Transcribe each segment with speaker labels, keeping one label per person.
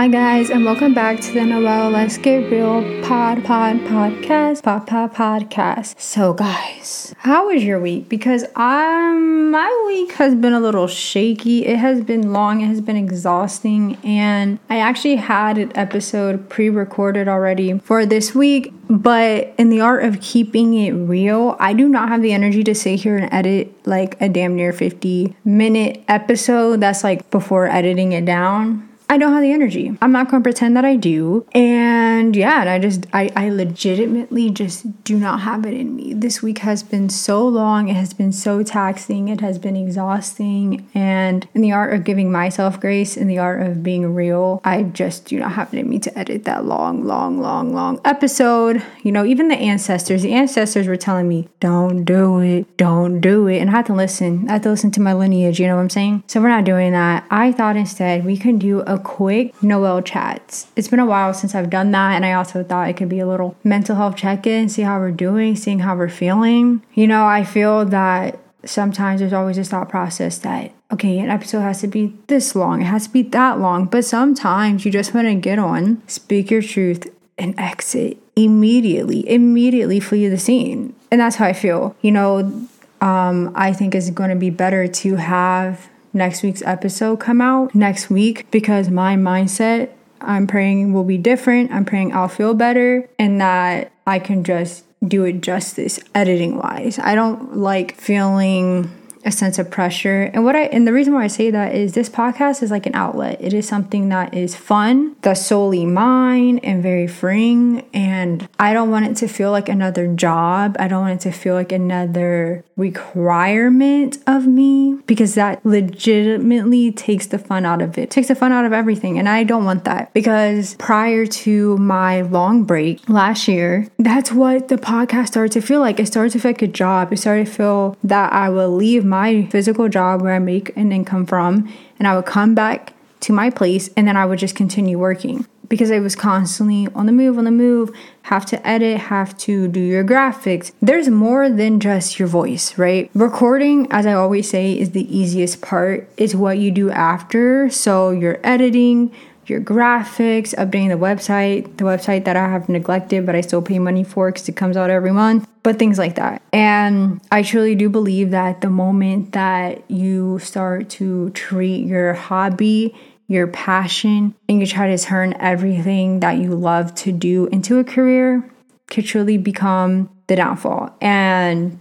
Speaker 1: Hi, guys, and welcome back to the Noelle Let's Get Real Pod Pod Podcast. Pod Pod Podcast. So, guys, how was your week? Because um, my week has been a little shaky. It has been long, it has been exhausting, and I actually had an episode pre recorded already for this week. But in the art of keeping it real, I do not have the energy to sit here and edit like a damn near 50 minute episode that's like before editing it down. I don't have the energy. I'm not going to pretend that I do. And yeah, and I just, I, I legitimately just do not have it in me. This week has been so long. It has been so taxing. It has been exhausting. And in the art of giving myself grace, in the art of being real, I just do not have it in me to edit that long, long, long, long episode. You know, even the ancestors, the ancestors were telling me, don't do it, don't do it. And I had to listen. I had to listen to my lineage, you know what I'm saying? So we're not doing that. I thought instead we can do a quick Noelle chats. It's been a while since I've done that, and I also thought it could be a little mental health check in, see how we're doing, seeing how we're feeling. You know, I feel that sometimes there's always this thought process that okay, an episode has to be this long, it has to be that long, but sometimes you just want to get on, speak your truth, and exit immediately, immediately flee the scene. And that's how I feel. You know, um, I think it's going to be better to have next week's episode come out next week because my mindset I'm praying will be different. I'm praying I'll feel better and that I can just do it justice editing wise. I don't like feeling a sense of pressure. And what I and the reason why I say that is this podcast is like an outlet. It is something that is fun, that's solely mine and very freeing. And I don't want it to feel like another job. I don't want it to feel like another requirement of me because that legitimately takes the fun out of it. takes the fun out of everything. And I don't want that because prior to my long break last year, that's what the podcast started to feel like. It started to feel like a job. It started to feel that I will leave my physical job where I make an income from and I would come back to my place and then I would just continue working because I was constantly on the move, on the move, have to edit, have to do your graphics. There's more than just your voice, right? Recording, as I always say, is the easiest part. It's what you do after. So you're editing, your graphics, updating the website, the website that I have neglected, but I still pay money for because it comes out every month, but things like that. And I truly do believe that the moment that you start to treat your hobby, your passion, and you try to turn everything that you love to do into a career, could truly become the downfall. And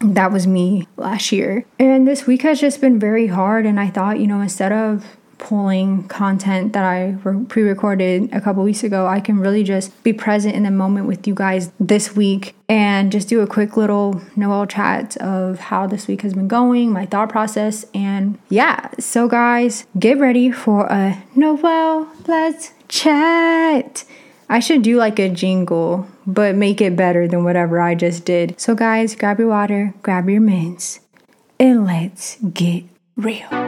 Speaker 1: that was me last year. And this week has just been very hard. And I thought, you know, instead of pulling content that I pre recorded a couple weeks ago, I can really just be present in the moment with you guys this week and just do a quick little Noelle chat of how this week has been going, my thought process, and yeah. So, guys, get ready for a Noelle Let's Chat. I should do like a jingle, but make it better than whatever I just did. So, guys, grab your water, grab your mints, and let's get real.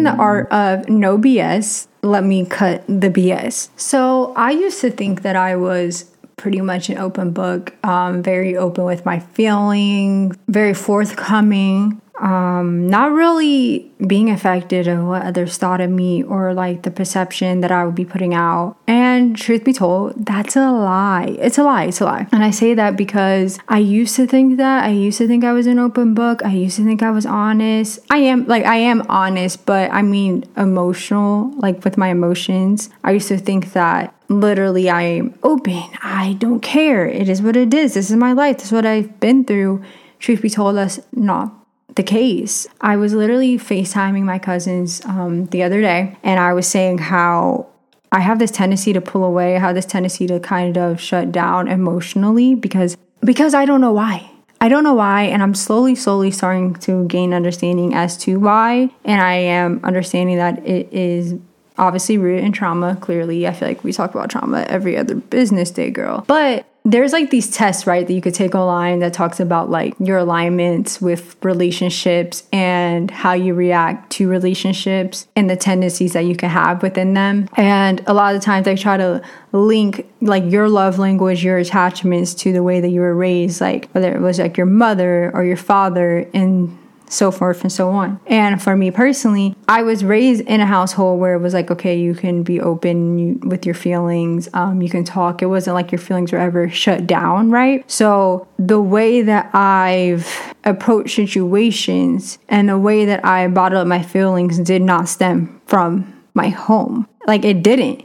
Speaker 1: In the art of no BS, let me cut the BS. So I used to think that I was pretty much an open book, um, very open with my feelings, very forthcoming um, not really being affected of what others thought of me or like the perception that I would be putting out. And truth be told, that's a lie. It's a lie. It's a lie. And I say that because I used to think that. I used to think I was an open book. I used to think I was honest. I am, like, I am honest, but I mean emotional, like with my emotions. I used to think that literally I am open. I don't care. It is what it is. This is my life. This is what I've been through. Truth be told, us not the case. I was literally FaceTiming my cousins um, the other day, and I was saying how I have this tendency to pull away, I have this tendency to kind of shut down emotionally because because I don't know why. I don't know why, and I'm slowly, slowly starting to gain understanding as to why. And I am understanding that it is obviously rooted in trauma, clearly. I feel like we talk about trauma every other business day, girl. But there's like these tests, right, that you could take online that talks about like your alignments with relationships and how you react to relationships and the tendencies that you can have within them. And a lot of times I try to link like your love language, your attachments to the way that you were raised, like whether it was like your mother or your father and so forth and so on. And for me personally, I was raised in a household where it was like, okay, you can be open with your feelings, um, you can talk. It wasn't like your feelings were ever shut down, right? So the way that I've approached situations and the way that I bottled up my feelings did not stem from my home. Like it didn't.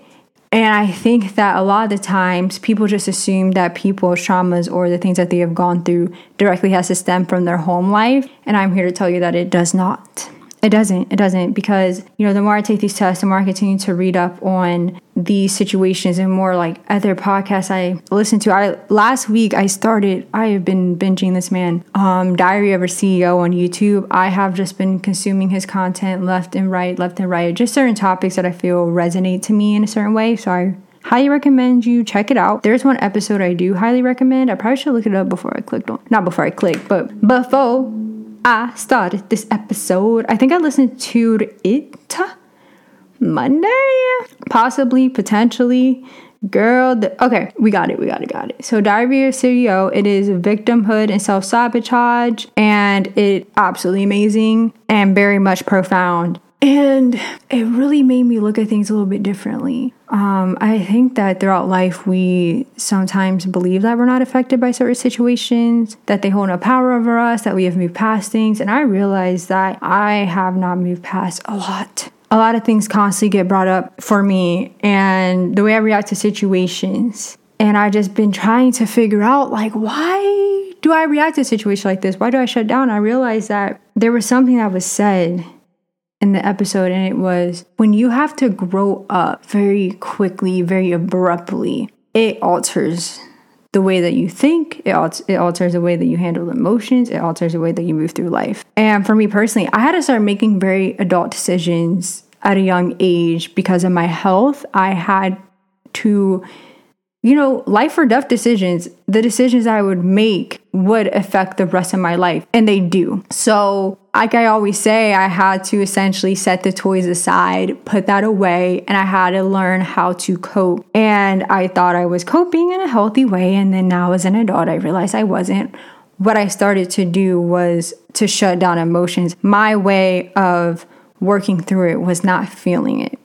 Speaker 1: And I think that a lot of the times people just assume that people's traumas or the things that they have gone through directly has to stem from their home life. And I'm here to tell you that it does not. It doesn't. It doesn't because, you know, the more I take these tests, the more I continue to read up on these situations and more like other podcasts I listen to. I last week I started I have been binging this man, um, Diary of a CEO on YouTube. I have just been consuming his content left and right, left and right, just certain topics that I feel resonate to me in a certain way. So I highly recommend you check it out. There's one episode I do highly recommend. I probably should look it up before I clicked on not before I click, but before I started this episode. I think I listened to it Monday, possibly, potentially. Girl, okay, we got it, we got it, got it. So, Diary of CEO, it is victimhood and self sabotage, and it absolutely amazing and very much profound. And it really made me look at things a little bit differently. Um, I think that throughout life, we sometimes believe that we're not affected by certain situations, that they hold no power over us, that we have moved past things. And I realized that I have not moved past a lot. A lot of things constantly get brought up for me, and the way I react to situations. And I've just been trying to figure out, like, why do I react to a situation like this? Why do I shut down? I realized that there was something that was said in the episode, and it was when you have to grow up very quickly, very abruptly, it alters the way that you think, it, alters, it alters the way that you handle emotions, it alters the way that you move through life. And for me personally, I had to start making very adult decisions at a young age because of my health. I had to you know, life or death decisions, the decisions I would make would affect the rest of my life, and they do. So, like I always say, I had to essentially set the toys aside, put that away, and I had to learn how to cope. And I thought I was coping in a healthy way, and then now as an adult, I realized I wasn't. What I started to do was to shut down emotions. My way of working through it was not feeling it.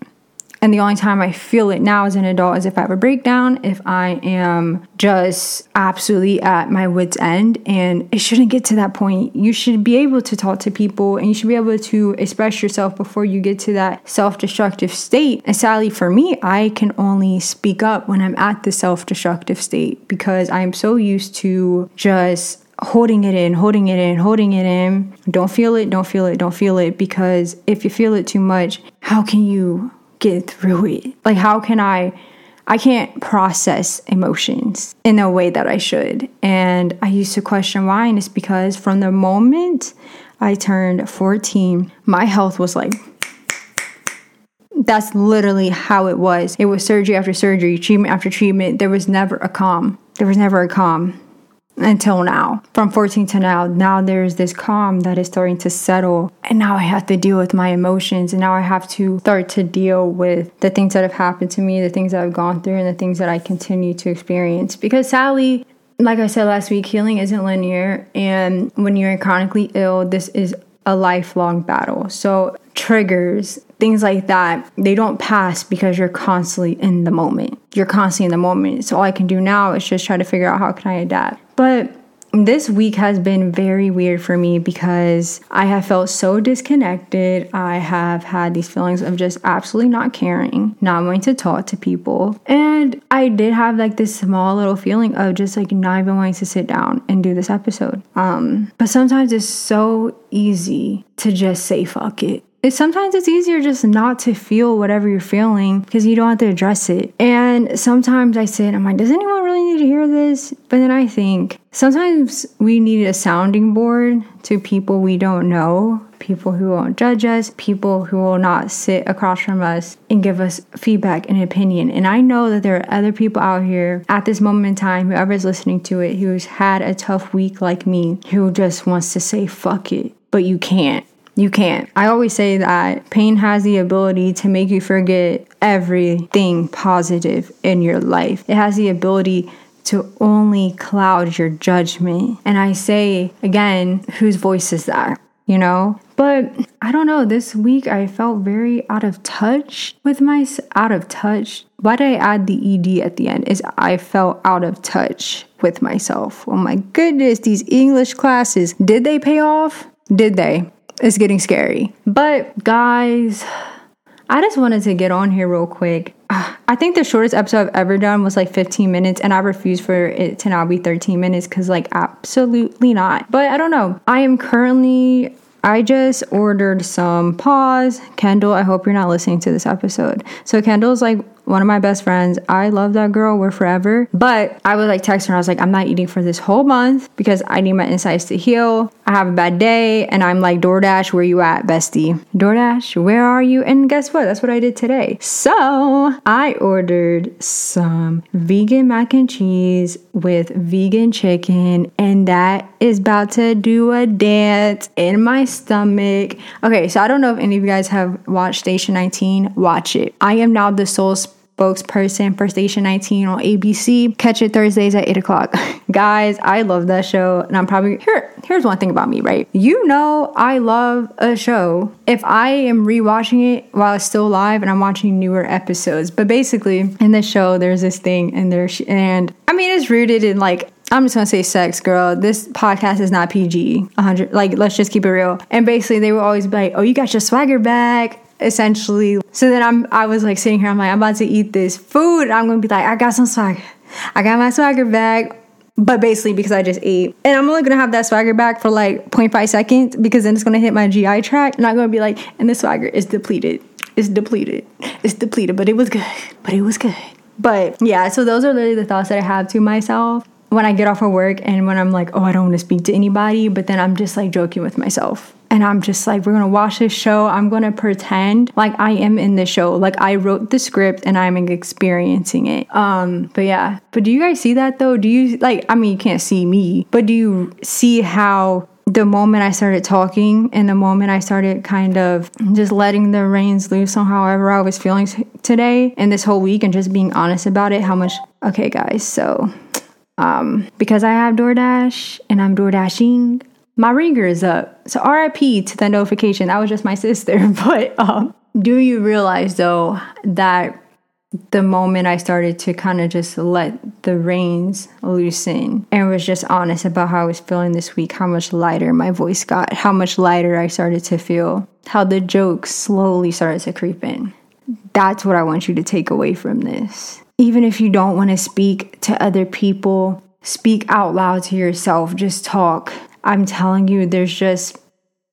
Speaker 1: And the only time I feel it now as an adult is if I have a breakdown, if I am just absolutely at my wits' end. And it shouldn't get to that point. You should be able to talk to people and you should be able to express yourself before you get to that self destructive state. And sadly for me, I can only speak up when I'm at the self destructive state because I'm so used to just holding it in, holding it in, holding it in. Don't feel it, don't feel it, don't feel it. Because if you feel it too much, how can you get through it? Like, how can I? I can't process emotions in a way that I should. And I used to question why, and it's because from the moment I turned 14, my health was like, that's literally how it was. It was surgery after surgery, treatment after treatment. There was never a calm. There was never a calm until now. From 14 to now, now there's this calm that is starting to settle. And now I have to deal with my emotions. And now I have to start to deal with the things that have happened to me, the things that I've gone through, and the things that I continue to experience. Because sadly, like I said last week, healing isn't linear. And when you're chronically ill, this is a lifelong battle. So, triggers, things like that, they don't pass because you're constantly in the moment. You're constantly in the moment. So, all I can do now is just try to figure out how can I adapt. But this week has been very weird for me because I have felt so disconnected. I have had these feelings of just absolutely not caring, not wanting to talk to people. And I did have like this small little feeling of just like not even wanting to sit down and do this episode. Um, but sometimes it's so easy to just say fuck it it, sometimes it's easier just not to feel whatever you're feeling because you don't have to address it. And sometimes I sit, and I'm like, does anyone really need to hear this? But then I think sometimes we need a sounding board to people we don't know people who won't judge us, people who will not sit across from us and give us feedback and opinion. And I know that there are other people out here at this moment in time, whoever's listening to it, who's had a tough week like me, who just wants to say, fuck it. But you can't. You can't. I always say that pain has the ability to make you forget everything positive in your life. It has the ability to only cloud your judgment. And I say again, whose voice is that? You know? But I don't know, this week I felt very out of touch with my out of touch. Why did I add the ed at the end? Is I felt out of touch with myself. Oh my goodness, these English classes, did they pay off? Did they? It's getting scary. But guys, I just wanted to get on here real quick. I think the shortest episode I've ever done was like 15 minutes, and I refuse for it to now be 13 minutes because, like, absolutely not. But I don't know. I am currently I just ordered some paws. Kendall, I hope you're not listening to this episode. So Kendall's like one of my best friends. I love that girl. We're forever. But I would like text her. I was like, I'm not eating for this whole month because I need my insides to heal. I have a bad day. And I'm like, DoorDash, where you at, bestie? DoorDash, where are you? And guess what? That's what I did today. So I ordered some vegan mac and cheese with vegan chicken. And that is about to do a dance in my stomach. Okay, so I don't know if any of you guys have watched Station 19. Watch it. I am now the sole spokesperson for Station 19 on ABC. Catch it Thursdays at 8 o'clock. Guys, I love that show. And I'm probably here. Here's one thing about me, right? You know, I love a show if I am rewatching it while it's still live and I'm watching newer episodes. But basically, in the show, there's this thing, and there's, and I mean, it's rooted in like I'm just gonna say sex, girl. This podcast is not PG. 100. Like, let's just keep it real. And basically, they will always be like, "Oh, you got your swagger back." Essentially. So then I'm I was like sitting here, I'm like, I'm about to eat this food. I'm gonna be like, I got some swagger. I got my swagger bag. But basically because I just ate. And I'm only gonna have that swagger back for like 0.5 seconds because then it's gonna hit my GI tract. And I'm gonna be like, and the swagger is depleted. It's depleted. It's depleted, but it was good. But it was good. But yeah, so those are literally the thoughts that I have to myself when I get off of work and when I'm like, oh, I don't want to speak to anybody, but then I'm just like joking with myself. And I'm just like, we're gonna watch this show. I'm gonna pretend like I am in the show. Like I wrote the script and I'm experiencing it. Um, but yeah. But do you guys see that though? Do you like I mean you can't see me, but do you see how the moment I started talking and the moment I started kind of just letting the reins loose on however I was feeling today and this whole week and just being honest about it, how much okay guys, so um, because I have DoorDash and I'm DoorDashing, my ringer is up. So RIP to the notification. That was just my sister. But um, do you realize though that the moment I started to kind of just let the reins loosen and was just honest about how I was feeling this week, how much lighter my voice got, how much lighter I started to feel, how the jokes slowly started to creep in. That's what I want you to take away from this even if you don't want to speak to other people, speak out loud to yourself, just talk. I'm telling you, there's just,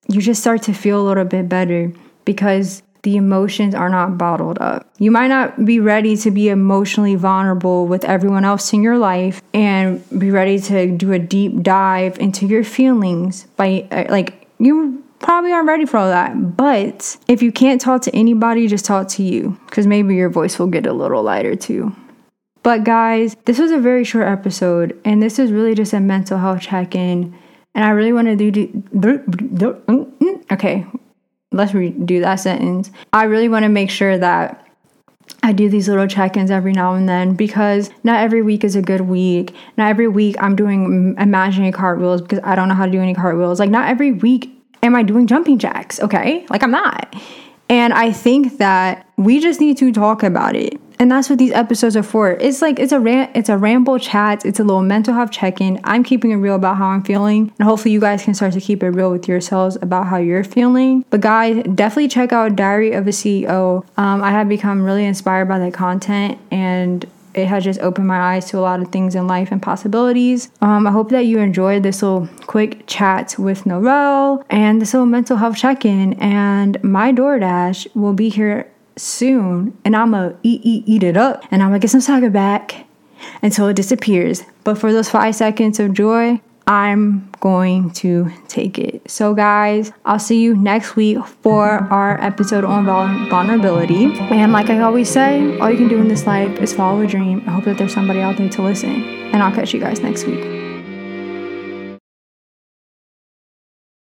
Speaker 1: you just start to feel a little bit better because the emotions are not bottled up. You might not be ready to be emotionally vulnerable with everyone else in your life and be ready to do a deep dive into your feelings by, uh, like, you probably aren't ready for all that. But if you can't talk to anybody, just talk to you because maybe your voice will get a little lighter too. But guys, this was a very short episode, and this is really just a mental health check in. And I really want to do. Mm, mm, okay, let's redo that sentence. I really want to make sure that I do these little check ins every now and then because not every week is a good week. Not every week I'm doing imaginary cartwheels because I don't know how to do any cartwheels. Like, not every week am I doing jumping jacks, okay? Like, I'm not. And I think that we just need to talk about it. And that's what these episodes are for. It's like it's a ram- it's a ramble chat. It's a little mental health check-in. I'm keeping it real about how I'm feeling, and hopefully you guys can start to keep it real with yourselves about how you're feeling. But guys, definitely check out Diary of a CEO. Um, I have become really inspired by the content, and it has just opened my eyes to a lot of things in life and possibilities. Um, I hope that you enjoyed this little quick chat with Noelle and this little mental health check in. And my DoorDash will be here soon, and I'm gonna eat, eat, eat it up, and I'm gonna get some sugar back until it disappears. But for those five seconds of joy, I'm going to take it. So, guys, I'll see you next week for our episode on vulnerability. And, like I always say, all you can do in this life is follow a dream. I hope that there's somebody out there to listen. And I'll catch you guys next week.